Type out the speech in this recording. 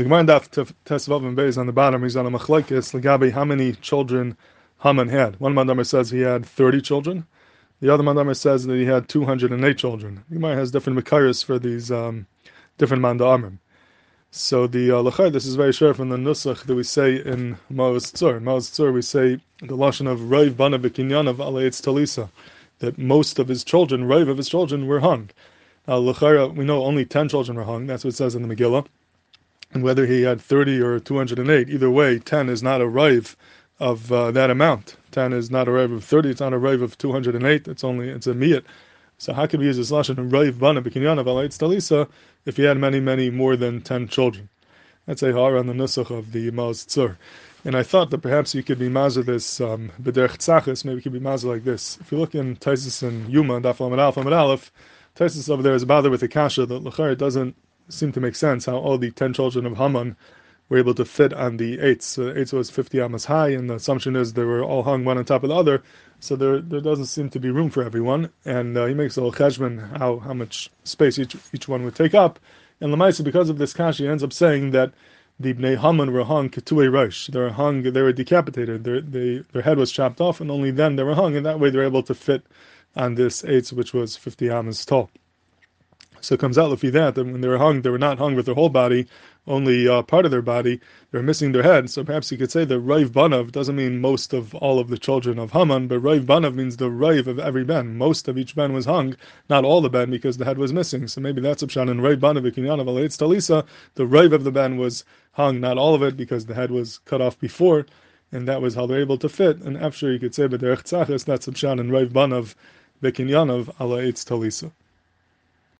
The Gemara Daf Tesvav and Beis on the bottom, he's on a machlekes, legabe how many children Haman had. One Mandamar says he had 30 children. The other Mandamar says that he had 208 children. The Gemara has different makaris for these um, different Mandamrim. So the uh, this is very sure from the Nusach that we say in Maoz Tzur. In Maoz Tzur we say the Lashon of Raiv Bana B'kinyan of Alayetz Talisa, that most of his children, Raiv of his children, were hung. Now, we know only 10 children were hung, that's what it says in the Megillah and whether he had 30 or 208, either way, 10 is not a rive of uh, that amount. 10 is not a rive of 30, it's not a rive of 208, it's only, it's a miyat. So how could we use this lashon and rive bana b'kinyan of stalisa if he had many, many more than 10 children? That's a har on the nusach of the Maoz Tzur. And I thought that perhaps you could be mazah this um, b'derech tzachis, maybe you could be mazah like this. If you look in Taisis and Yuma, Daf Lamed Aleph, Lamed Taisis over there is bothered with the kasha that Lachar doesn't seem to make sense how all the ten children of Haman were able to fit on the eitz. So the eitz was 50 amas high, and the assumption is they were all hung one on top of the other. So there, there doesn't seem to be room for everyone. And uh, he makes a little cheshbon how, how much space each, each one would take up. And Lamaisa, because of this kashi, ends up saying that the Bnei Haman were hung ketue rosh. They were hung, they were decapitated. Their, they, their head was chopped off, and only then they were hung. And that way they're able to fit on this eitz, which was 50 amas tall. So it comes out if that that when they were hung, they were not hung with their whole body, only uh, part of their body. They were missing their head. So perhaps you could say that Raiv Banav doesn't mean most of all of the children of Haman, but Raiv Banav means the Raiv of every ben. Most of each ben was hung, not all the ben because the head was missing. So maybe that's Pshan and Raiv Banav Kinyan of Alayit Talisa. The Raiv of the ben was hung, not all of it because the head was cut off before, and that was how they're able to fit. And after you could say, but that's Pshan and Raiv Banav Bekinyan of Alayit Talisa.